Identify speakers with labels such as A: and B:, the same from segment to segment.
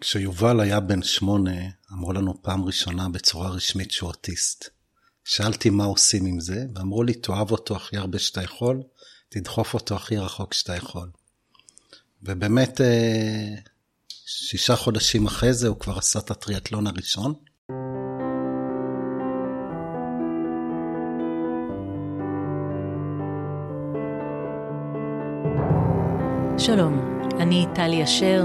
A: כשיובל היה בן שמונה, אמרו לנו פעם ראשונה בצורה רשמית שהוא אוטיסט. שאלתי מה עושים עם זה, ואמרו לי, תאהב אותו הכי הרבה שאתה יכול, תדחוף אותו הכי רחוק שאתה יכול. ובאמת, אה, שישה חודשים אחרי זה הוא כבר עשה את הטריאטלון הראשון.
B: שלום, אני טלי אשר,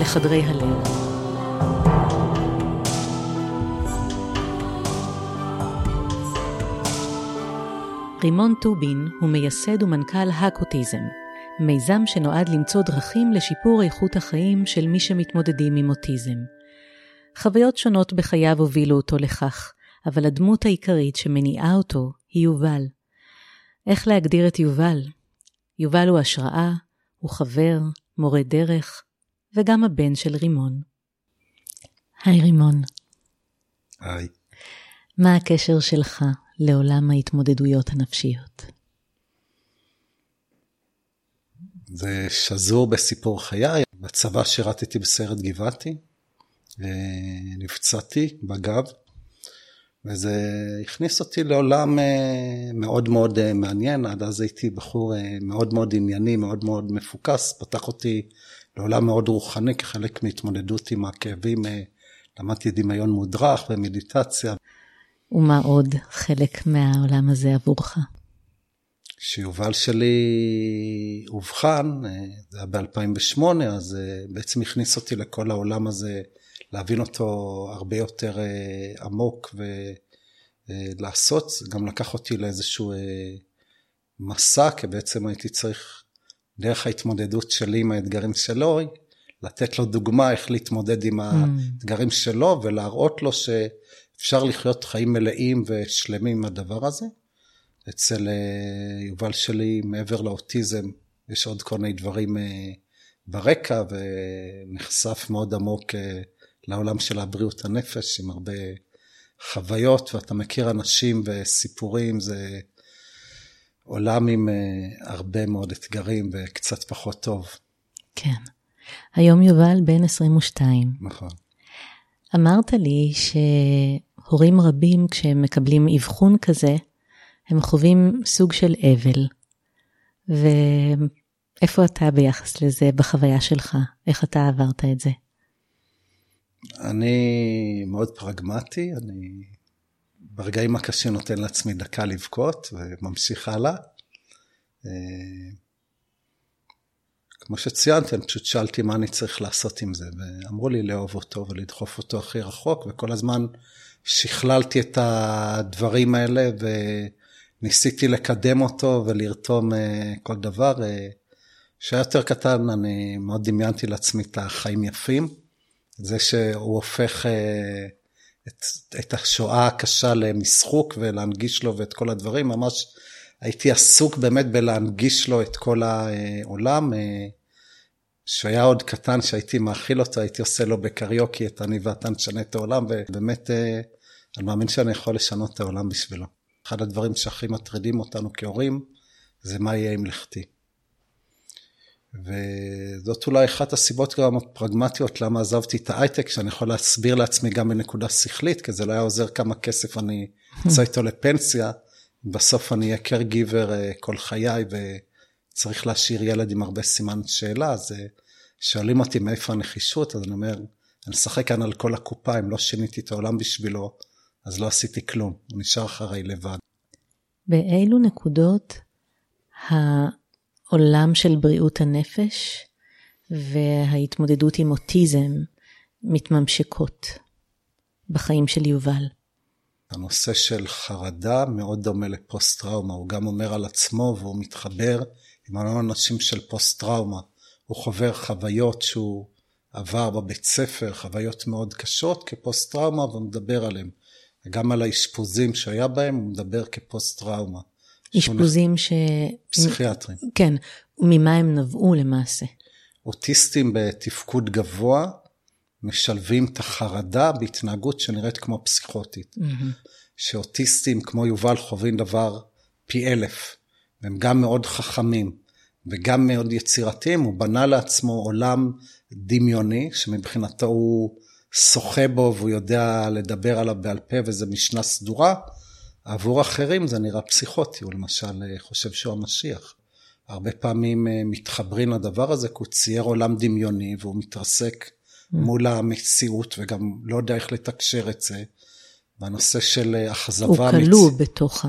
B: לחדרי הלב. רימון טובין הוא מייסד ומנכ"ל האקוטיזם, מיזם שנועד למצוא דרכים לשיפור איכות החיים של מי שמתמודדים עם אוטיזם. חוויות שונות בחייו הובילו אותו לכך, אבל הדמות העיקרית שמניעה אותו היא יובל. איך להגדיר את יובל? יובל הוא השראה, הוא חבר, מורה דרך, וגם הבן של רימון. היי רימון.
A: היי.
B: מה הקשר שלך לעולם ההתמודדויות הנפשיות?
A: זה שזור בסיפור חיי. בצבא שירתתי בסיירת גבעתי, נפצעתי בגב, וזה הכניס אותי לעולם אה, מאוד מאוד אה, מעניין. עד אז הייתי בחור אה, מאוד מאוד ענייני, מאוד מאוד מפוקס, פתח אותי לעולם מאוד רוחני כחלק מהתמודדות עם הכאבים. למדתי דמיון מודרך ומדיטציה.
B: ומה עוד חלק מהעולם הזה עבורך?
A: כשיובל שלי אובחן, זה היה ב-2008, אז בעצם הכניס אותי לכל העולם הזה להבין אותו הרבה יותר אה, עמוק ולעשות, אה, גם לקח אותי לאיזשהו אה, מסע, כי בעצם הייתי צריך, דרך ההתמודדות שלי עם האתגרים שלו, לתת לו דוגמה איך להתמודד עם mm. האתגרים שלו ולהראות לו שאפשר לחיות חיים מלאים ושלמים עם הדבר הזה. אצל יובל שלי, מעבר לאוטיזם, יש עוד כל מיני דברים ברקע ונחשף מאוד עמוק לעולם של הבריאות הנפש עם הרבה חוויות, ואתה מכיר אנשים וסיפורים, זה עולם עם uh, הרבה מאוד אתגרים וקצת פחות טוב.
B: כן. היום יובל בן 22.
A: נכון.
B: אמרת לי שהורים רבים, כשהם מקבלים אבחון כזה, הם חווים סוג של אבל. ואיפה אתה ביחס לזה בחוויה שלך? איך אתה עברת את זה?
A: אני מאוד פרגמטי, אני ברגעים הקשים נותן לעצמי דקה לבכות וממשיך הלאה. אה, כמו שציינתי, אני פשוט שאלתי מה אני צריך לעשות עם זה, ואמרו לי לאהוב אותו ולדחוף אותו הכי רחוק, וכל הזמן שכללתי את הדברים האלה וניסיתי לקדם אותו ולרתום אה, כל דבר. כשהיה יותר קטן, אני מאוד דמיינתי לעצמי את החיים יפים. זה שהוא הופך אה, את, את השואה הקשה למשחוק ולהנגיש לו ואת כל הדברים, ממש הייתי עסוק באמת בלהנגיש לו את כל העולם. כשהוא אה, היה עוד קטן, שהייתי מאכיל אותו, הייתי עושה לו בקריוקי את אני ואתה נשנה את העולם, ובאמת אה, אני מאמין שאני יכול לשנות את העולם בשבילו. אחד הדברים שהכי מטרידים אותנו כהורים, זה מה יהיה עם לכתי. וזאת אולי אחת הסיבות גם הפרגמטיות למה עזבתי את ההייטק, שאני יכול להסביר לעצמי גם בנקודה שכלית, כי זה לא היה עוזר כמה כסף אני אצא איתו לפנסיה, בסוף אני אהיה caregiver אה, כל חיי וצריך להשאיר ילד עם הרבה סימן שאלה, אז אה, שואלים אותי מאיפה הנחישות, אז אני אומר, אני אשחק כאן על כל הקופה, אם לא שיניתי את העולם בשבילו, אז לא עשיתי כלום, הוא נשאר אחריי לבד.
B: באילו נקודות העולם של בריאות הנפש וההתמודדות עם אוטיזם מתממשקות בחיים של יובל.
A: הנושא של חרדה מאוד דומה לפוסט-טראומה, הוא גם אומר על עצמו והוא מתחבר עם המון אנשים של פוסט-טראומה. הוא חובר חוויות שהוא עבר בבית ספר חוויות מאוד קשות כפוסט-טראומה ומדבר עליהם. גם על האשפוזים שהיה בהם, הוא מדבר כפוסט-טראומה.
B: אשפוזים ש...
A: פסיכיאטרים.
B: כן, ממה הם נבעו למעשה?
A: אוטיסטים בתפקוד גבוה משלבים את החרדה בהתנהגות שנראית כמו פסיכוטית. Mm-hmm. שאוטיסטים כמו יובל חווים דבר פי אלף, והם גם מאוד חכמים וגם מאוד יצירתיים, הוא בנה לעצמו עולם דמיוני, שמבחינתו הוא שוחה בו והוא יודע לדבר עליו בעל פה וזה משנה סדורה. עבור אחרים זה נראה פסיכוטי, הוא למשל חושב שהוא המשיח. הרבה פעמים אה, מתחברים לדבר הזה, כי הוא צייר עולם דמיוני והוא מתרסק mm. מול המציאות וגם לא יודע איך לתקשר את זה. והנושא של אה, אכזבה... הוא
B: כלוא מצ... בתוך, ה...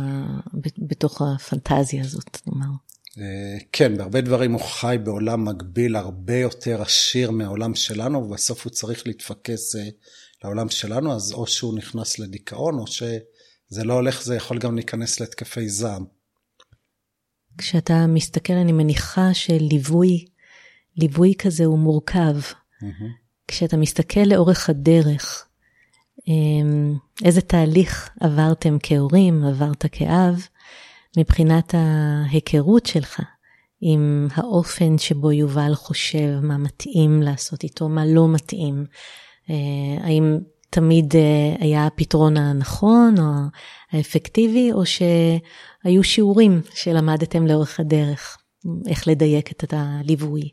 B: בתוך הפנטזיה הזאת, נאמר.
A: אה, כן, בהרבה דברים הוא חי בעולם מקביל הרבה יותר עשיר מהעולם שלנו, ובסוף הוא צריך להתפקס לעולם שלנו, אז או שהוא נכנס לדיכאון, או שזה לא הולך, זה יכול גם להיכנס להתקפי זעם.
B: כשאתה מסתכל, אני מניחה שליווי, ליווי כזה הוא מורכב. Mm-hmm. כשאתה מסתכל לאורך הדרך, אמ, איזה תהליך עברתם כהורים, עברת כאב, מבחינת ההיכרות שלך עם האופן שבו יובל חושב מה מתאים לעשות איתו, מה לא מתאים. אה, האם תמיד אה, היה הפתרון הנכון או האפקטיבי, או שהיו שיעורים שלמדתם לאורך הדרך, איך לדייק את הליווי?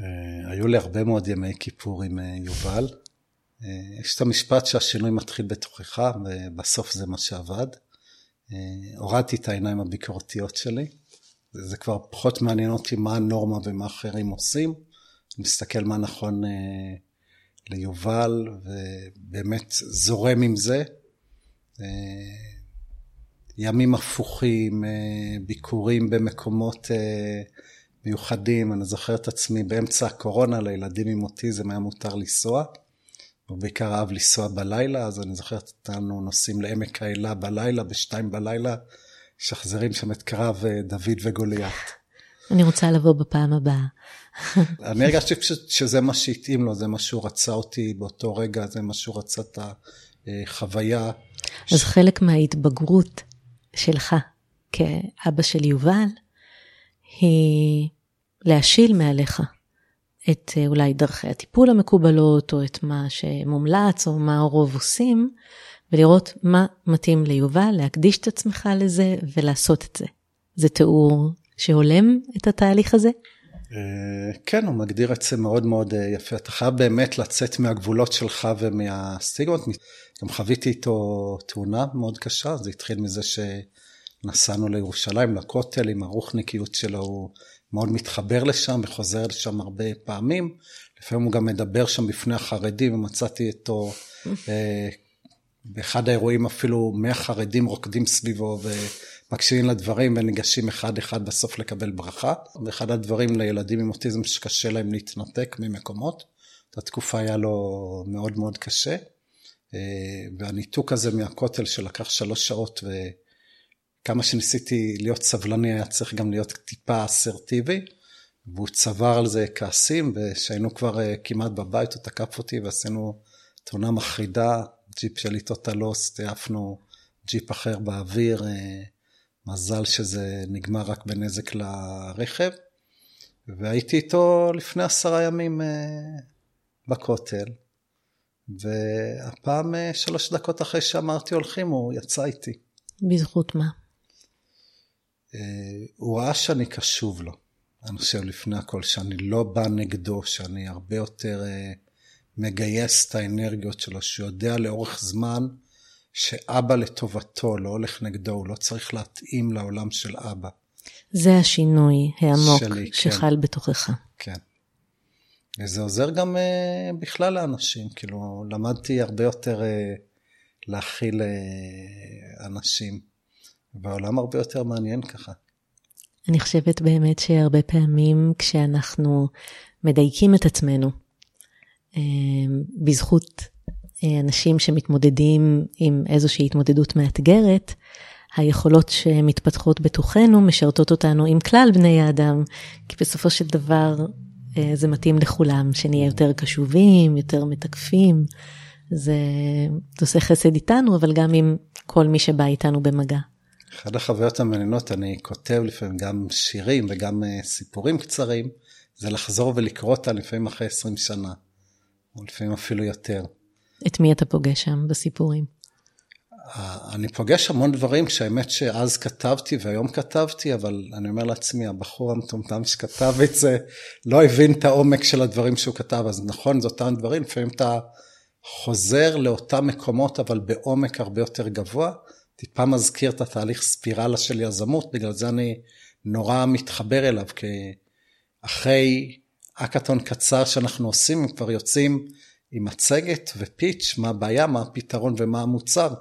A: אה, היו לי הרבה מאוד ימי כיפור עם יובל. יש את המשפט שהשינוי מתחיל בתוכך, ובסוף זה מה שעבד. הורדתי את העיניים הביקורתיות שלי. זה כבר פחות מעניין אותי מה הנורמה ומה אחרים עושים. אני מסתכל מה נכון אה, ליובל, ובאמת זורם עם זה. אה, ימים הפוכים, אה, ביקורים במקומות מיוחדים. אני זוכר את עצמי באמצע הקורונה, לילדים עם אוטיזם היה מותר לנסוע. הוא בעיקר אהב לנסוע בלילה, אז אני זוכר אותנו נוסעים לעמק האלה בלילה, בשתיים בלילה, שחזרים שם את קרב אה, דוד וגוליית.
B: אני רוצה לבוא בפעם הבאה.
A: אני הרגשתי פשוט שזה מה שהתאים לו, זה מה שהוא רצה אותי באותו רגע, זה מה שהוא רצה את החוויה.
B: אז ש... חלק מההתבגרות שלך כאבא של יובל, היא להשיל מעליך את אה, אולי דרכי הטיפול המקובלות, או את מה שמומלץ, או מה הרוב עושים, ולראות מה מתאים ליובל, להקדיש את עצמך לזה ולעשות את זה. זה תיאור שהולם את התהליך הזה?
A: אה, כן, הוא מגדיר את זה מאוד מאוד אה, יפה. אתה חייב באמת לצאת מהגבולות שלך ומהסטיגמות. גם חוויתי איתו תאונה מאוד קשה, זה התחיל מזה שנסענו לירושלים, לכותל, עם הרוחניקיות שלו, הוא מאוד מתחבר לשם וחוזר לשם הרבה פעמים. לפעמים הוא גם מדבר שם בפני החרדים, ומצאתי אותו אה, באחד האירועים אפילו 100 חרדים רוקדים סביבו ומקשיבים לדברים וניגשים אחד-אחד בסוף לקבל ברכה. ואחד הדברים לילדים עם אוטיזם שקשה להם להתנתק ממקומות. את התקופה היה לו מאוד מאוד קשה. אה, והניתוק הזה מהכותל שלקח שלוש שעות ו... כמה שניסיתי להיות סבלני, היה צריך גם להיות טיפה אסרטיבי, והוא צבר על זה כעסים, וכשהיינו כבר אה, כמעט בבית, הוא תקף אותי ועשינו תאונה מחרידה, ג'יפ של איתו טלוס, העפנו ג'יפ אחר באוויר, אה, מזל שזה נגמר רק בנזק לרכב, והייתי איתו לפני עשרה ימים אה, בכותל, והפעם, שלוש דקות אחרי שאמרתי הולכים, הוא יצא איתי.
B: בזכות מה?
A: אה, הוא ראה שאני קשוב לו. אני חושב לפני הכל, שאני לא בא נגדו, שאני הרבה יותר אה, מגייס את האנרגיות שלו, שיודע לאורך זמן שאבא לטובתו, לא הולך נגדו, הוא לא צריך להתאים לעולם של אבא.
B: זה השינוי העמוק שלי, כן. שחל כן. בתוכך.
A: כן. וזה עוזר גם uh, בכלל לאנשים, כאילו, למדתי הרבה יותר uh, להכיל uh, אנשים. והעולם הרבה יותר מעניין ככה.
B: אני חושבת באמת שהרבה פעמים כשאנחנו מדייקים את עצמנו, אה, בזכות אנשים שמתמודדים עם איזושהי התמודדות מאתגרת, היכולות שמתפתחות בתוכנו משרתות אותנו עם כלל בני האדם, כי בסופו של דבר אה, זה מתאים לכולם, שנהיה יותר קשובים, יותר מתקפים. זה, עושה חסד איתנו, אבל גם עם כל מי שבא איתנו במגע.
A: אחת החוויות המעניינות, אני כותב לפעמים גם שירים וגם uh, סיפורים קצרים, זה לחזור ולקרוא אותה לפעמים אחרי 20 שנה, או לפעמים אפילו יותר.
B: את מי אתה פוגש שם בסיפורים?
A: אני פוגש המון דברים שהאמת שאז כתבתי והיום כתבתי, אבל אני אומר לעצמי, הבחור המטומטם שכתב את זה לא הבין את העומק של הדברים שהוא כתב, אז נכון, זה אותם דברים, לפעמים אתה חוזר לאותם מקומות, אבל בעומק הרבה יותר גבוה. טיפה מזכיר את התהליך ספירלה של יזמות, בגלל זה אני נורא מתחבר אליו, כי אחרי אקאטון קצר שאנחנו עושים, הם כבר יוצאים עם מצגת ופיץ', מה הבעיה, מה הפתרון ומה המוצר.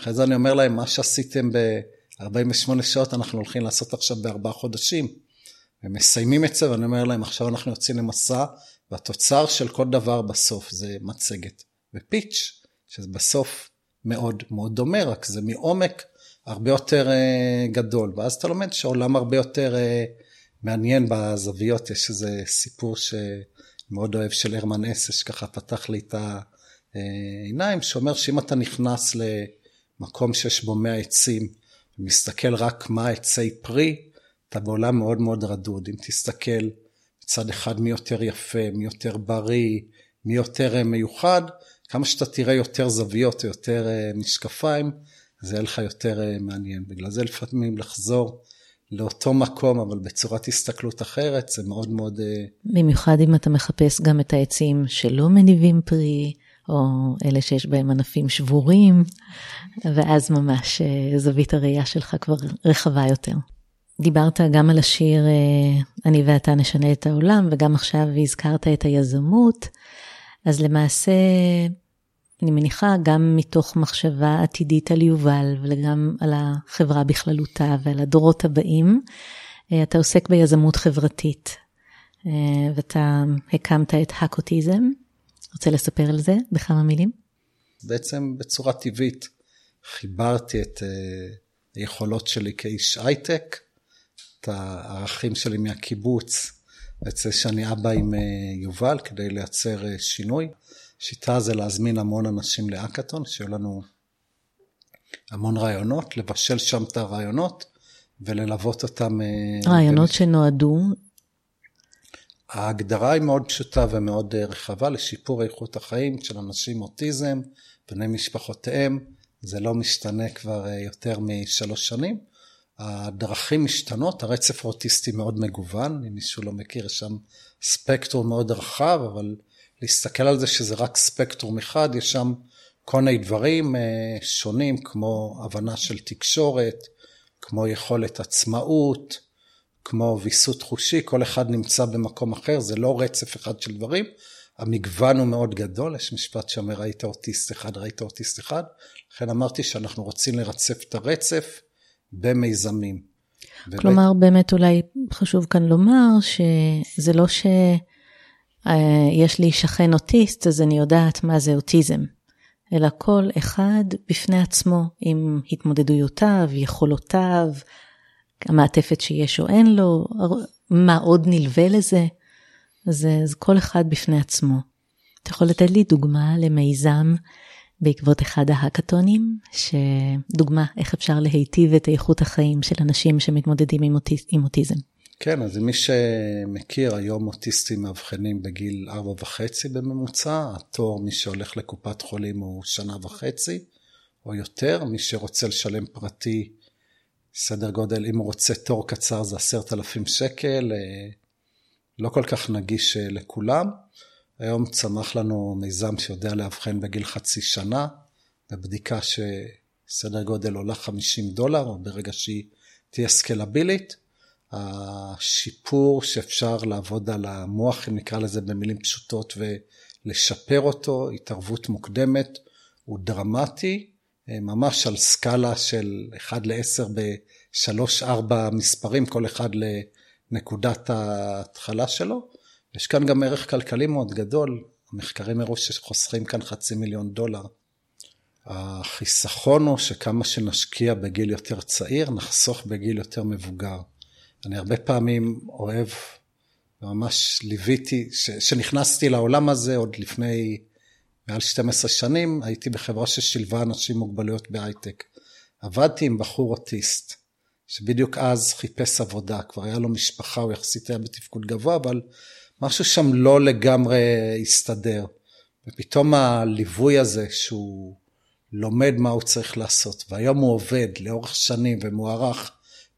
A: אחרי זה אני אומר להם, מה שעשיתם ב-48 שעות, אנחנו הולכים לעשות עכשיו בארבעה חודשים. הם מסיימים את זה, ואני אומר להם, עכשיו אנחנו יוצאים למסע, והתוצר של כל דבר בסוף זה מצגת. ופיץ', שזה בסוף מאוד מאוד דומה, רק זה מעומק הרבה יותר uh, גדול. ואז אתה לומד שהעולם הרבה יותר uh, מעניין בזוויות. יש איזה סיפור שמאוד אוהב של הרמן אסה, שככה פתח לי את העיניים, שאומר שאם אתה נכנס למקום שיש בו 100 עצים, ומסתכל רק מה עצי פרי, אתה בעולם מאוד מאוד רדוד. אם תסתכל מצד אחד מי יותר יפה, מי יותר בריא, מי יותר אה, מיוחד, כמה שאתה תראה יותר זוויות או יותר אה, משקפיים, זה יהיה לך יותר אה, מעניין. בגלל זה לפעמים לחזור לאותו מקום, אבל בצורת הסתכלות אחרת, זה מאוד מאוד... אה,
B: במיוחד אם אתה מחפש גם את העצים שלא מניבים פרי, או אלה שיש בהם ענפים שבורים, ואז ממש זווית הראייה שלך כבר רחבה יותר. דיברת גם על השיר "אני ואתה נשנה את העולם", וגם עכשיו הזכרת את היזמות. אז למעשה, אני מניחה גם מתוך מחשבה עתידית על יובל וגם על החברה בכללותה ועל הדורות הבאים, אה, אתה עוסק ביזמות חברתית, אה, ואתה הקמת את הקוטיזם. רוצה לספר על זה בכמה מילים?
A: בעצם בצורה טבעית חיברתי את אה, היכולות שלי כאיש הייטק, את הערכים שלי מהקיבוץ, יוצא שאני אבא עם יובל כדי לייצר שינוי. שיטה זה להזמין המון אנשים לאקאטון, שיהיו לנו המון רעיונות, לבשל שם את הרעיונות וללוות אותם.
B: אה, רעיונות בלש... שנועדו?
A: ההגדרה היא מאוד פשוטה ומאוד רחבה לשיפור איכות החיים של אנשים אוטיזם, בני משפחותיהם. זה לא משתנה כבר יותר משלוש שנים. הדרכים משתנות, הרצף האוטיסטי מאוד מגוון, אם מישהו לא מכיר, יש שם ספקטרום מאוד רחב, אבל להסתכל על זה שזה רק ספקטרום אחד, יש שם כל מיני דברים אה, שונים, כמו הבנה של תקשורת, כמו יכולת עצמאות, כמו ויסות חושי, כל אחד נמצא במקום אחר, זה לא רצף אחד של דברים, המגוון הוא מאוד גדול, יש משפט שאומר ראית אוטיסט אחד, ראית אוטיסט אחד, לכן אמרתי שאנחנו רוצים לרצף את הרצף. במיזמים.
B: כלומר. באמת אולי חשוב כאן לומר שזה לא שיש אה, לי שכן אוטיסט, אז אני יודעת מה זה אוטיזם, אלא כל אחד בפני עצמו, עם התמודדויותיו, יכולותיו, המעטפת שיש או אין לו, מה עוד נלווה לזה. אז, אז כל אחד בפני עצמו. אתה יכול לתת לי דוגמה למיזם בעקבות אחד ההאקתונים, שדוגמה איך אפשר להיטיב את איכות החיים של אנשים שמתמודדים עם, אוטיז, עם אוטיזם.
A: כן, אז מי שמכיר, היום אוטיסטים מאבחנים בגיל ארבע וחצי בממוצע, התור, מי שהולך לקופת חולים הוא שנה וחצי או יותר, מי שרוצה לשלם פרטי, סדר גודל, אם הוא רוצה תור קצר זה עשרת אלפים שקל, אה, לא כל כך נגיש אה, לכולם. היום צמח לנו מיזם שיודע לאבחן בגיל חצי שנה, בבדיקה שסדר גודל עולה 50 דולר, ברגע שהיא תהיה סקלבילית. השיפור שאפשר לעבוד על המוח, אם נקרא לזה במילים פשוטות, ולשפר אותו, התערבות מוקדמת, הוא דרמטי, ממש על סקאלה של 1 ל-10 ב-3-4 מספרים, כל אחד לנקודת ההתחלה שלו. יש כאן גם ערך כלכלי מאוד גדול, המחקרים הראו שחוסכים כאן חצי מיליון דולר. החיסכון הוא שכמה שנשקיע בגיל יותר צעיר, נחסוך בגיל יותר מבוגר. אני הרבה פעמים אוהב, ממש ליוויתי, כשנכנסתי לעולם הזה עוד לפני מעל 12 שנים, הייתי בחברה ששילבה אנשים עם מוגבלויות בהייטק. עבדתי עם בחור אוטיסט, שבדיוק אז חיפש עבודה, כבר היה לו משפחה, הוא יחסית היה בתפקוד גבוה, אבל משהו שם לא לגמרי הסתדר. ופתאום הליווי הזה שהוא לומד מה הוא צריך לעשות, והיום הוא עובד לאורך שנים ומוערך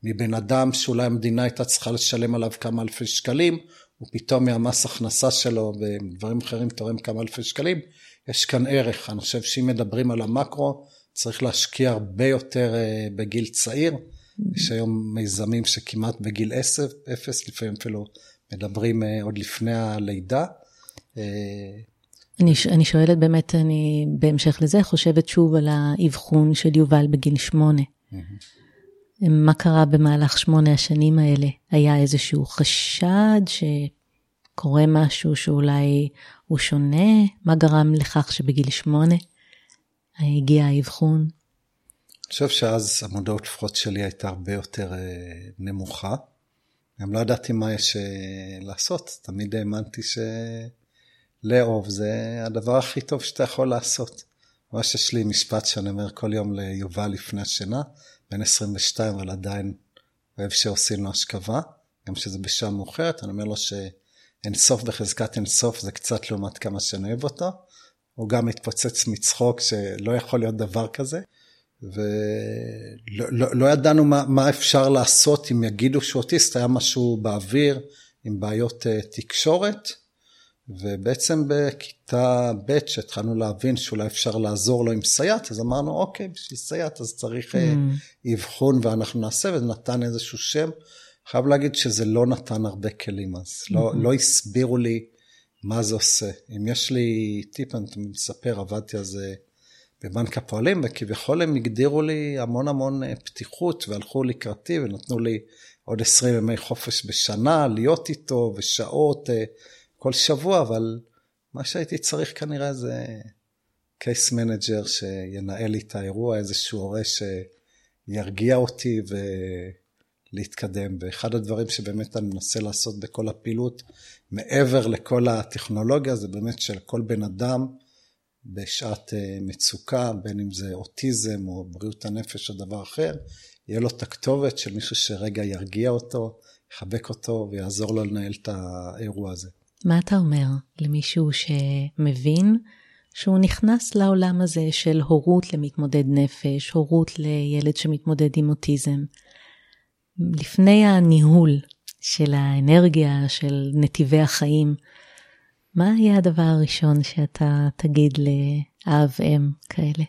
A: מבן אדם שאולי המדינה הייתה צריכה לשלם עליו כמה אלפי שקלים, ופתאום מהמס הכנסה שלו ודברים אחרים תורם כמה אלפי שקלים, יש כאן ערך. אני חושב שאם מדברים על המקרו, צריך להשקיע הרבה יותר אה, בגיל צעיר. יש היום מיזמים שכמעט בגיל עשר, אפס, לפעמים אפילו מדברים אה, עוד לפני הלידה. אה,
B: אני, אני שואלת באמת, אני בהמשך לזה חושבת שוב על האבחון של יובל בגיל שמונה. מה קרה במהלך שמונה השנים האלה? היה איזשהו חשד שקורה משהו שאולי הוא שונה? מה גרם לכך שבגיל שמונה הגיע האבחון?
A: אני חושב שאז המודעות לפחות שלי הייתה הרבה יותר אה, נמוכה. גם לא ידעתי מה יש אה, לעשות, תמיד האמנתי שלאהוב זה הדבר הכי טוב שאתה יכול לעשות. ממש יש לי משפט שאני אומר כל יום ליובל לפני השינה, בן 22, אבל עדיין אוהב שעושים לו השכבה, גם שזה בשעה מאוחרת, אני אומר לו שאין סוף בחזקת אין סוף זה קצת לעומת כמה שאני אוהב אותו. הוא גם מתפוצץ מצחוק שלא יכול להיות דבר כזה. ולא לא, לא ידענו מה, מה אפשר לעשות אם יגידו שהוא אוטיסט, היה משהו באוויר עם בעיות uh, תקשורת, ובעצם בכיתה ב' שהתחלנו להבין שאולי אפשר לעזור לו עם סייעת, אז אמרנו, אוקיי, בשביל סייעת אז צריך אה, mm. אבחון ואנחנו נעשה, וזה נתן איזשהו שם. חייב להגיד שזה לא נתן הרבה כלים אז, לא, mm-hmm. לא, לא הסבירו לי מה זה עושה. אם יש לי טיפ, אני מספר, עבדתי על זה בבנק הפועלים, וכביכול הם הגדירו לי המון המון אה, פתיחות והלכו לקראתי ונתנו לי עוד 20 ימי חופש בשנה, להיות איתו ושעות אה, כל שבוע, אבל מה שהייתי צריך כנראה זה case manager שינהל לי את האירוע, איזשהו הורה שירגיע אותי ולהתקדם. ואחד הדברים שבאמת אני מנסה לעשות בכל הפעילות, מעבר לכל הטכנולוגיה, זה באמת שלכל בן אדם, בשעת אה, מצוקה, בין אם זה אוטיזם או בריאות הנפש או דבר אחר, יהיה לו את הכתובת של מישהו שרגע ירגיע אותו, יחבק אותו ויעזור לו לנהל את האירוע הזה.
B: מה אתה אומר למישהו שמבין שהוא נכנס לעולם הזה של הורות למתמודד נפש, הורות לילד שמתמודד עם אוטיזם, לפני הניהול של האנרגיה, של נתיבי החיים, מה יהיה הדבר הראשון שאתה תגיד לאב-אם כאלה?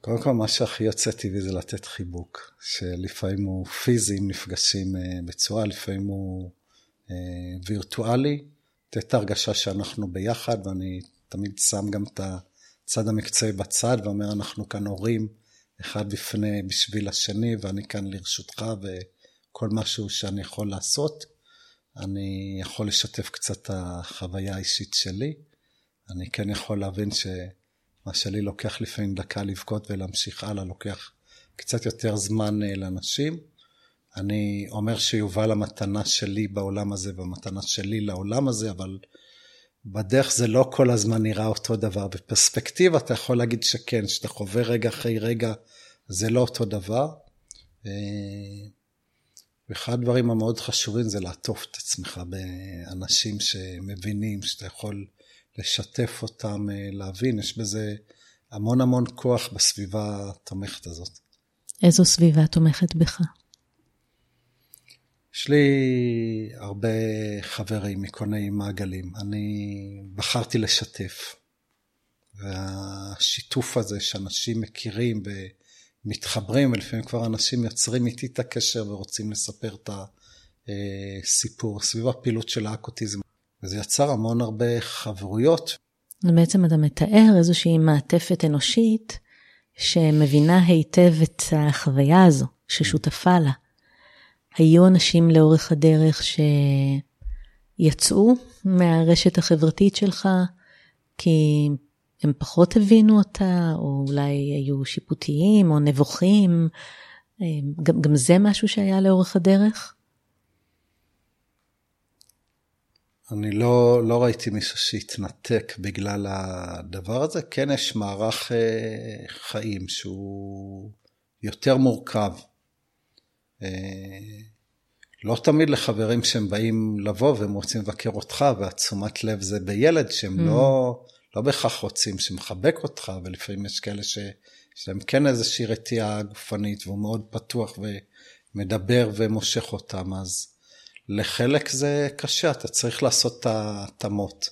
A: קודם כל, מה שהכי יוצא טבעי זה לתת חיבוק, שלפעמים הוא פיזי, אם נפגשים אה, בצורה, לפעמים הוא וירטואלי, לתת הרגשה שאנחנו ביחד, ואני תמיד שם גם את הצד המקצועי בצד, ואומר, אנחנו כאן הורים, אחד בפני, בשביל השני, ואני כאן לרשותך, וכל משהו שאני יכול לעשות. אני יכול לשתף קצת את החוויה האישית שלי. אני כן יכול להבין שמה שלי לוקח לפעמים דקה לבכות ולהמשיך הלאה, לוקח קצת יותר זמן אה, לאנשים. אני אומר שיובל המתנה שלי בעולם הזה והמתנה שלי לעולם הזה, אבל בדרך זה לא כל הזמן נראה אותו דבר. בפרספקטיבה אתה יכול להגיד שכן, שאתה חווה רגע אחרי רגע, זה לא אותו דבר. אה, ואחד הדברים המאוד חשובים זה לעטוף את עצמך באנשים שמבינים, שאתה יכול לשתף אותם, אה, להבין, יש בזה המון המון כוח בסביבה התומכת הזאת.
B: איזו סביבה תומכת בך?
A: יש לי הרבה חברים מקוני מעגלים. אני בחרתי לשתף. והשיתוף הזה שאנשים מכירים מתחברים, ולפעמים כבר אנשים יוצרים איתי את הקשר ורוצים לספר את הסיפור סביב הפעילות של האקוטיזם. וזה יצר המון הרבה חברויות.
B: בעצם אתה מתאר איזושהי מעטפת אנושית שמבינה היטב את החוויה הזו, ששותפה לה. היו אנשים לאורך הדרך שיצאו מהרשת החברתית שלך כי הם פחות הבינו אותה, או אולי היו שיפוטיים או נבוכים. גם, גם זה משהו שהיה לאורך הדרך?
A: אני לא, לא ראיתי מישהו שהתנתק בגלל הדבר הזה. כן יש מערך אה, חיים שהוא יותר מורכב. אה, לא תמיד לחברים שהם באים לבוא והם רוצים לבקר אותך, והתשומת לב זה בילד שהם mm. לא, לא בהכרח רוצים, שמחבק אותך, ולפעמים יש כאלה שיש להם כן איזושהי רתיעה גופנית, והוא מאוד פתוח ומדבר ומושך אותם, אז לחלק זה קשה, אתה צריך לעשות את ההתאמות.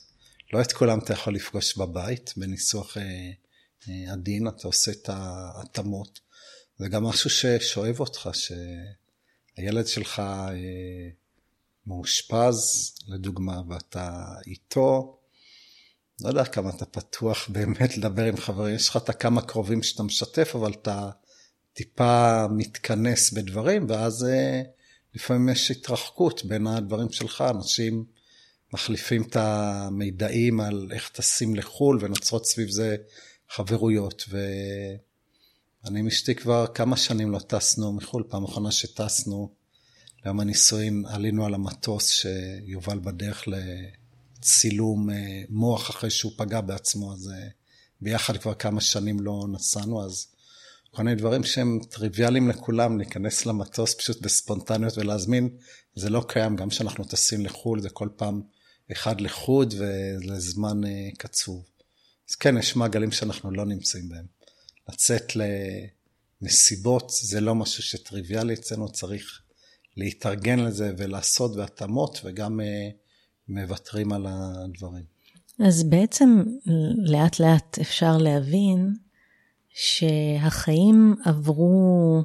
A: לא את כולם אתה יכול לפגוש בבית, בניסוח אה, אה, עדין, אתה עושה את ההתאמות. זה גם משהו ששואב אותך, שהילד שלך אה, מאושפז, לדוגמה, ואתה איתו, לא יודע כמה אתה פתוח באמת לדבר עם חברים, יש לך את הכמה קרובים שאתה משתף, אבל אתה טיפה מתכנס בדברים, ואז לפעמים יש התרחקות בין הדברים שלך, אנשים מחליפים את המידעים על איך טסים לחו"ל ונוצרות סביב זה חברויות. ואני עם אשתי כבר כמה שנים לא טסנו מחו"ל, פעם אחרונה שטסנו ליום הנישואין עלינו על המטוס שיובל בדרך לצילום אה, מוח אחרי שהוא פגע בעצמו, אז אה, ביחד כבר כמה שנים לא נסענו, אז כל מיני דברים שהם טריוויאליים לכולם, להיכנס למטוס פשוט בספונטניות ולהזמין, זה לא קיים, גם כשאנחנו טסים לחו"ל, זה כל פעם אחד לחוד ולזמן אה, קצוב. אז כן, יש מעגלים שאנחנו לא נמצאים בהם. לצאת למסיבות זה לא משהו שטריוויאלי אצלנו, צריך להתארגן לזה ולעשות בהתאמות, וגם אה, מוותרים על הדברים.
B: אז בעצם לאט לאט אפשר להבין שהחיים עברו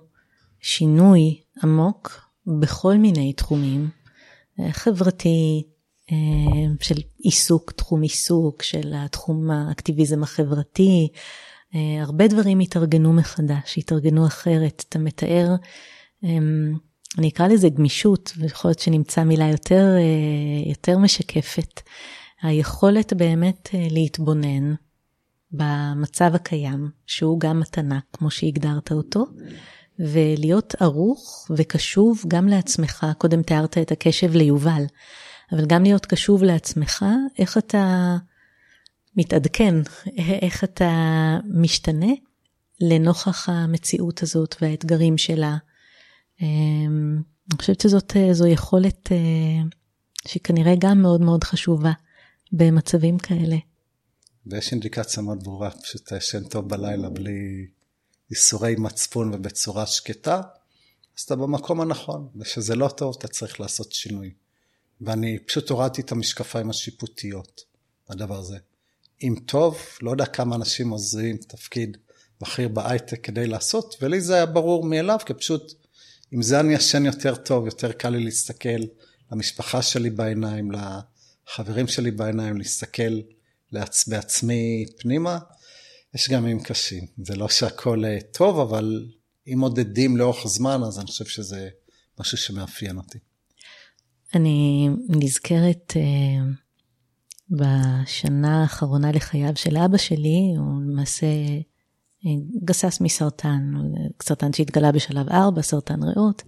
B: שינוי עמוק בכל מיני תחומים, חברתי, אה, של עיסוק, תחום עיסוק, של התחום האקטיביזם החברתי, אה, הרבה דברים התארגנו מחדש, התארגנו אחרת. אתה מתאר, אה, אני אקרא לזה גמישות, ויכול להיות שנמצא מילה יותר, יותר משקפת. היכולת באמת להתבונן במצב הקיים, שהוא גם מתנה, כמו שהגדרת אותו, ולהיות ערוך וקשוב גם לעצמך. קודם תיארת את הקשב ליובל, אבל גם להיות קשוב לעצמך, איך אתה מתעדכן, איך אתה משתנה לנוכח המציאות הזאת והאתגרים שלה. אמ, אני חושבת שזאת זו יכולת אה, שכנראה גם מאוד מאוד חשובה במצבים כאלה.
A: ויש אינדיקציה מאוד ברורה, פשוט ישן טוב בלילה בלי ייסורי מצפון ובצורה שקטה, אז אתה במקום הנכון, וכשזה לא טוב אתה צריך לעשות שינוי. ואני פשוט הורדתי את המשקפיים השיפוטיות לדבר הזה. אם טוב, לא יודע כמה אנשים עוזרים תפקיד בכיר בהייטק כדי לעשות, ולי זה היה ברור מאליו, כי פשוט עם זה אני ישן יותר טוב, יותר קל לי להסתכל למשפחה שלי בעיניים, לחברים שלי בעיניים, להסתכל לעצ... בעצמי פנימה. יש גם ימים קשים, זה לא שהכל אה, טוב, אבל אם מודדים לאורך זמן, אז אני חושב שזה משהו שמאפיין אותי.
B: אני נזכרת uh, בשנה האחרונה לחייו של אבא שלי, הוא למעשה uh, גסס מסרטן, סרטן שהתגלה בשלב 4, סרטן ריאות.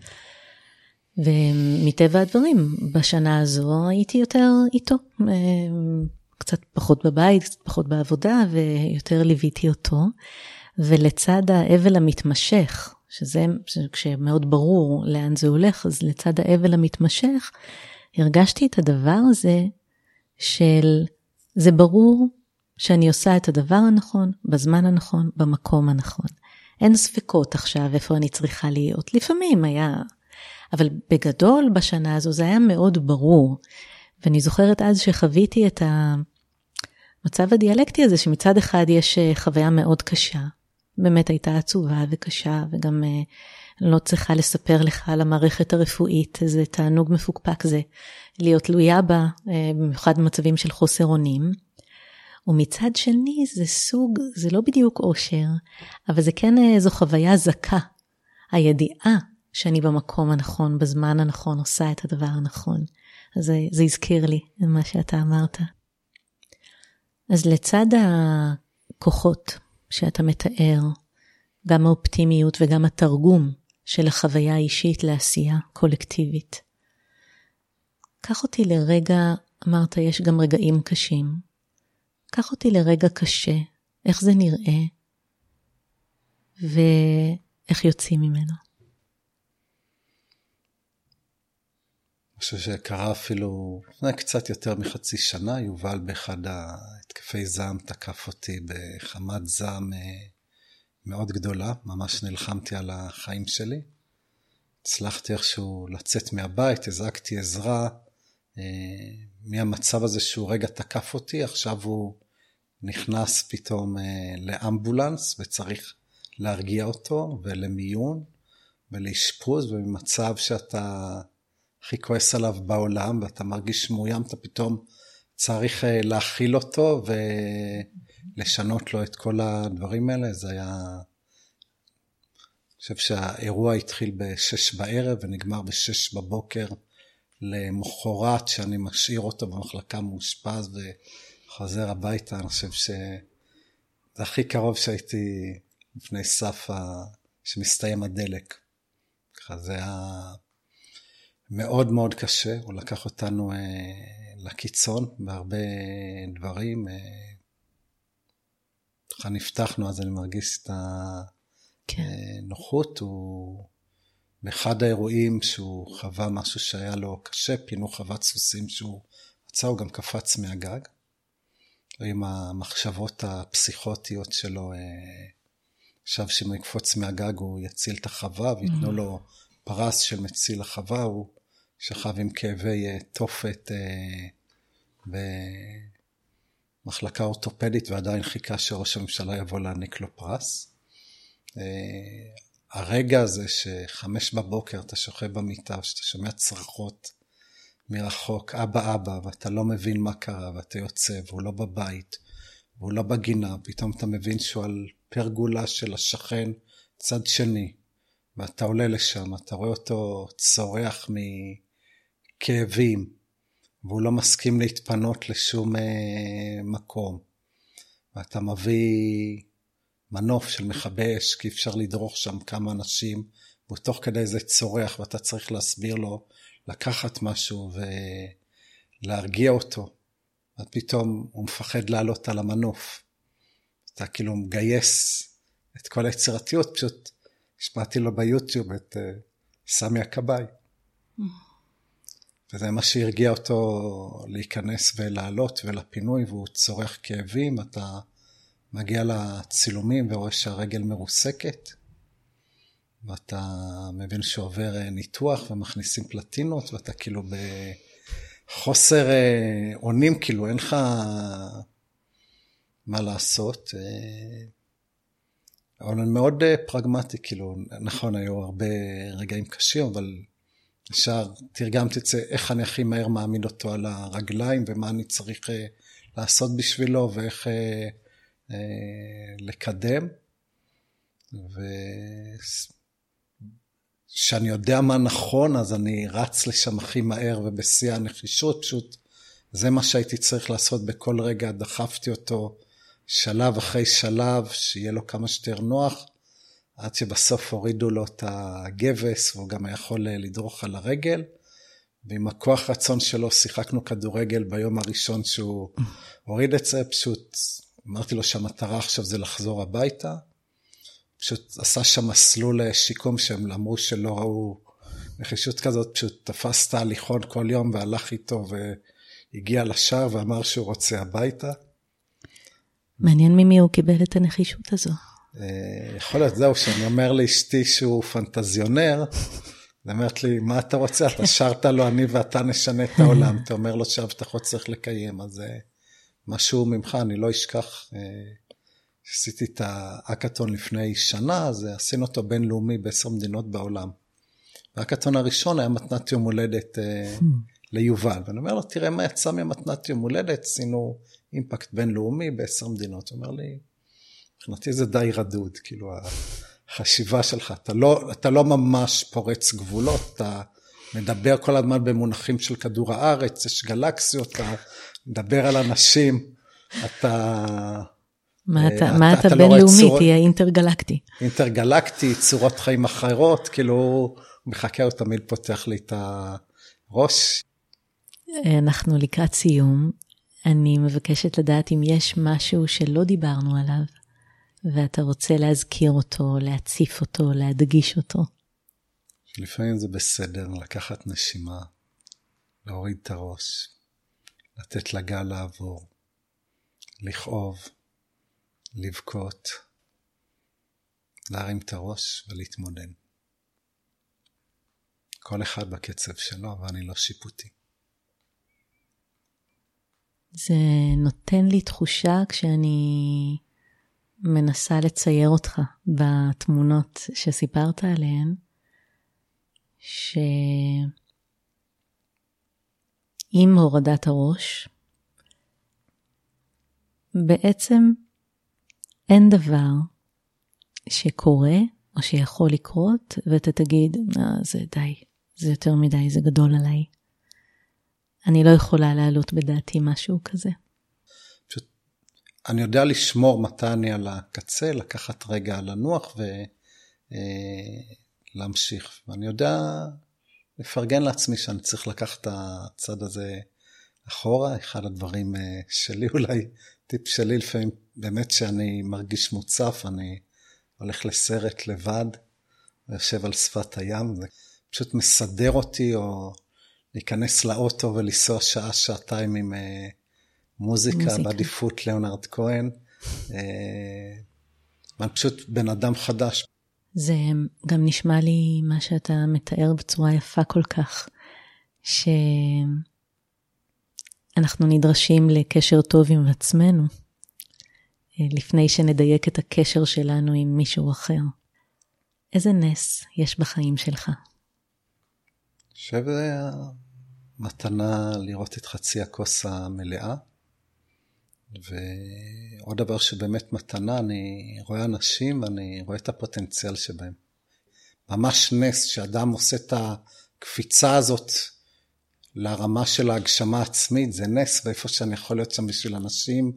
B: ומטבע הדברים, בשנה הזו הייתי יותר איתו. Uh, קצת פחות בבית, קצת פחות בעבודה, ויותר ליוויתי אותו. ולצד האבל המתמשך, שזה כשמאוד ברור לאן זה הולך, אז לצד האבל המתמשך, הרגשתי את הדבר הזה של, זה ברור שאני עושה את הדבר הנכון, בזמן הנכון, במקום הנכון. אין ספקות עכשיו איפה אני צריכה להיות. לפעמים היה, אבל בגדול בשנה הזו זה היה מאוד ברור. ואני זוכרת אז שחוויתי את המצב הדיאלקטי הזה, שמצד אחד יש אה, חוויה מאוד קשה, באמת הייתה עצובה וקשה, וגם אה, לא צריכה לספר לך על המערכת הרפואית, איזה תענוג מפוקפק זה להיות תלויה בה, אה, במיוחד במצבים של חוסר אונים. ומצד שני זה סוג, זה לא בדיוק אושר, אבל זה כן זו חוויה זכה. הידיעה שאני במקום הנכון, בזמן הנכון, עושה את הדבר הנכון. אז זה, זה הזכיר לי מה שאתה אמרת. אז לצד הכוחות שאתה מתאר, גם האופטימיות וגם התרגום של החוויה האישית לעשייה קולקטיבית, קח אותי לרגע אמרת, יש גם רגעים קשים. קח אותי לרגע קשה, איך זה נראה, ואיך יוצאים ממנו.
A: אני חושב שקרה אפילו לפני קצת יותר מחצי שנה, יובל באחד ההתקפי זעם תקף אותי בחמת זעם אה, מאוד גדולה, ממש נלחמתי על החיים שלי. הצלחתי איכשהו לצאת מהבית, הזעקתי עזרה מהמצב הזה שהוא רגע תקף אותי, עכשיו הוא נכנס פתאום אה, לאמבולנס וצריך להרגיע אותו ולמיון ולאשפוז, ובמצב שאתה הכי כועס עליו בעולם ואתה מרגיש מאוים, אתה פתאום צריך אה, להכיל אותו ולשנות לו את כל הדברים האלה. זה היה... אני חושב שהאירוע התחיל בשש בערב ונגמר בשש בבוקר למחרת, שאני משאיר אותו במחלקה מאושפז וחוזר הביתה. אני חושב שזה הכי קרוב שהייתי לפני סף ה... שמסתיים הדלק. ככה זה היה מאוד מאוד קשה, הוא לקח אותנו אה, לקיצון בהרבה דברים. אה, ככה נפתחנו, אז אני מרגיש את הנוחות. כן. הוא באחד האירועים שהוא חווה משהו שהיה לו קשה, פינו חוות סוסים שהוא רצה, הוא גם קפץ מהגג. עם המחשבות הפסיכוטיות שלו, עכשיו אה, שאם הוא יקפוץ מהגג הוא יציל את החווה וייתנו mm-hmm. לו פרס של מציל החווה, הוא שכב עם כאבי אה, תופת אה, במחלקה אורתופדית ועדיין חיכה שראש הממשלה יבוא להעניק לו פרס. הרגע הזה שחמש בבוקר אתה שוכב במיטה, שאתה שומע צרחות מרחוק, אבא אבא, ואתה לא מבין מה קרה, ואתה יוצא, והוא לא בבית, והוא לא בגינה, פתאום אתה מבין שהוא על פרגולה של השכן צד שני, ואתה עולה לשם, אתה רואה אותו צורח מ... כאבים, והוא לא מסכים להתפנות לשום אה, מקום. ואתה מביא מנוף של מכבי אש, כי אפשר לדרוך שם כמה אנשים, והוא תוך כדי זה צורח, ואתה צריך להסביר לו לקחת משהו ולהרגיע אותו. ופתאום הוא מפחד לעלות על המנוף. אתה כאילו מגייס את כל היצירתיות, פשוט השפעתי לו ביוטיוב את uh, סמי הכבאי. Mm. וזה מה שהרגיע אותו להיכנס ולעלות ולפינוי, והוא צורך כאבים, אתה מגיע לצילומים ורואה שהרגל מרוסקת, ואתה מבין שעובר אה, ניתוח ומכניסים פלטינות, ואתה כאילו בחוסר אה, אונים, כאילו אין לך מה לעשות. אה, אבל אני מאוד פרגמטי, כאילו, נכון, היו הרבה רגעים קשים, אבל ישר תרגמתי את זה, איך אני הכי מהר מעמיד אותו על הרגליים, ומה אני צריך לעשות בשבילו, ואיך לקדם. וכשאני יודע מה נכון, אז אני רץ לשם הכי מהר ובשיא הנחישות, פשוט זה מה שהייתי צריך לעשות בכל רגע, דחפתי אותו שלב אחרי שלב, שיהיה לו כמה שיותר נוח. עד שבסוף הורידו לו את הגבס, והוא גם יכול אה, לדרוך על הרגל. ועם הכוח רצון שלו שיחקנו כדורגל ביום הראשון שהוא הוריד את זה, פשוט אמרתי לו שהמטרה עכשיו זה לחזור הביתה. פשוט עשה שם מסלול אה, שיקום שהם אמרו שלא ראו נחישות כזאת, פשוט תפס את ההליכון כל יום והלך איתו והגיע לשער ואמר שהוא רוצה הביתה.
B: מעניין ממי הוא קיבל את הנחישות הזו.
A: אה, יכול להיות, זהו, שאני אומר לאשתי שהוא פנטזיונר, היא אומרת לי, מה אתה רוצה? אתה שרת לו, אני ואתה נשנה את העולם. אתה אומר לו שהבטחות צריך לקיים, אז זה משהו ממך, אני לא אשכח. אה, עשיתי את האקתון לפני שנה, אז עשינו אותו בינלאומי בעשר מדינות בעולם. והאקתון הראשון היה מתנת יום הולדת אה, ליובל. ואני אומר לו, תראה מה יצא ממתנת יום הולדת, עשינו אימפקט בינלאומי בעשר מדינות. הוא אומר לי, מבחינתי זה די רדוד, כאילו החשיבה שלך, אתה לא, אתה לא ממש פורץ גבולות, אתה מדבר כל הזמן במונחים של כדור הארץ, יש גלקסיות, אתה מדבר על אנשים, אתה...
B: מה אתה, אה, מה אתה, אתה לא בינלאומי, לא תהיה אינטרגלקטי.
A: אינטרגלקטי, צורות חיים אחרות, כאילו, הוא מחכה, הוא תמיד פותח לי את הראש.
B: אנחנו לקראת סיום. אני מבקשת לדעת אם יש משהו שלא דיברנו עליו, ואתה רוצה להזכיר אותו, להציף אותו, להדגיש אותו.
A: לפעמים זה בסדר לקחת נשימה, להוריד את הראש, לתת לגל לעבור, לכאוב, לבכות, להרים את הראש ולהתמודד. כל אחד בקצב שלו, ואני לא שיפוטי.
B: זה נותן לי תחושה כשאני מנסה לצייר אותך בתמונות שסיפרת עליהן, שעם הורדת הראש, בעצם אין דבר שקורה או שיכול לקרות ואתה תגיד, אה, זה די, זה יותר מדי, זה גדול עליי. אני לא יכולה להעלות בדעתי משהו כזה.
A: פשוט, אני יודע לשמור מתי אני על הקצה, לקחת רגע לנוח ולהמשיך. אה, ואני יודע לפרגן לעצמי שאני צריך לקחת את הצד הזה אחורה. אחד הדברים אה, שלי אולי, טיפ שלי לפעמים, באמת שאני מרגיש מוצף, אני הולך לסרט לבד, ויושב על שפת הים, זה פשוט מסדר אותי, או להיכנס לאוטו ולנסוע שעה, שעתיים עם uh, מוזיקה, מוזיקה, בעדיפות ליאונרד כהן. Uh, אני פשוט בן אדם חדש.
B: זה גם נשמע לי מה שאתה מתאר בצורה יפה כל כך, שאנחנו נדרשים לקשר טוב עם עצמנו, אה, לפני שנדייק את הקשר שלנו עם מישהו אחר. איזה נס יש בחיים שלך?
A: שזה המתנה לראות את חצי הכוס המלאה. ועוד דבר שבאמת מתנה, אני רואה אנשים ואני רואה את הפוטנציאל שבהם. ממש נס שאדם עושה את הקפיצה הזאת לרמה של ההגשמה העצמית, זה נס, ואיפה שאני יכול להיות שם בשביל אנשים,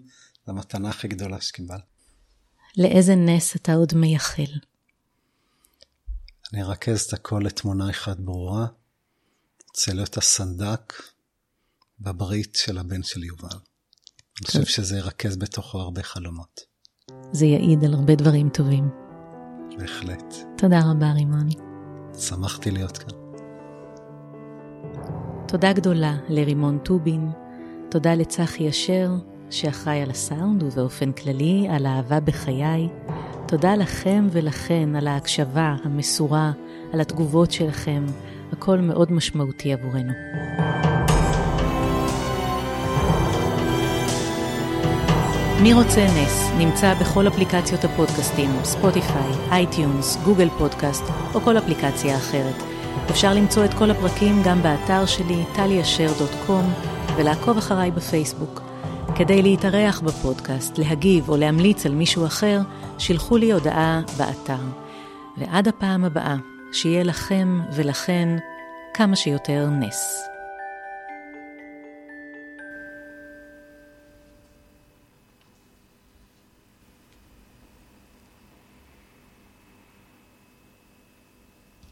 A: זו המתנה הכי גדולה שקיבל.
B: לאיזה נס אתה עוד מייחל?
A: אני ארכז את הכל לתמונה אחת ברורה. רוצה להיות הסנדק בברית של הבן של יובל. אני חושב שזה ירכז בתוכו הרבה חלומות.
B: זה יעיד על הרבה דברים טובים.
A: בהחלט.
B: תודה רבה, רימון.
A: שמחתי להיות כאן.
B: תודה גדולה לרימון טובין, תודה לצחי אשר, שאחראי על הסאונד ובאופן כללי על האהבה בחיי. תודה לכם ולכן על ההקשבה המסורה, על התגובות שלכם, הכל מאוד משמעותי עבורנו. מי רוצה נס נמצא בכל אפליקציות הפודקאסטים, ספוטיפיי, אייטיונס, גוגל פודקאסט או כל אפליקציה אחרת. אפשר למצוא את כל הפרקים גם באתר שלי, טליאשר.קום, ולעקוב אחריי בפייסבוק. כדי להתארח בפודקאסט, להגיב או להמליץ על מישהו אחר, שילחו לי הודעה באתר. ועד הפעם הבאה, שיהיה לכם ולכן כמה שיותר נס.